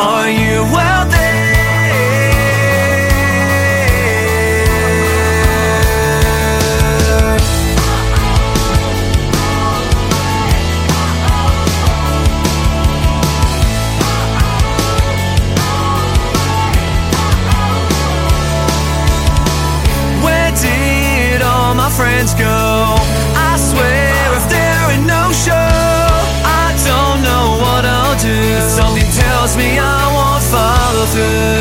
Are you out there? Where did all my friends go? Liefde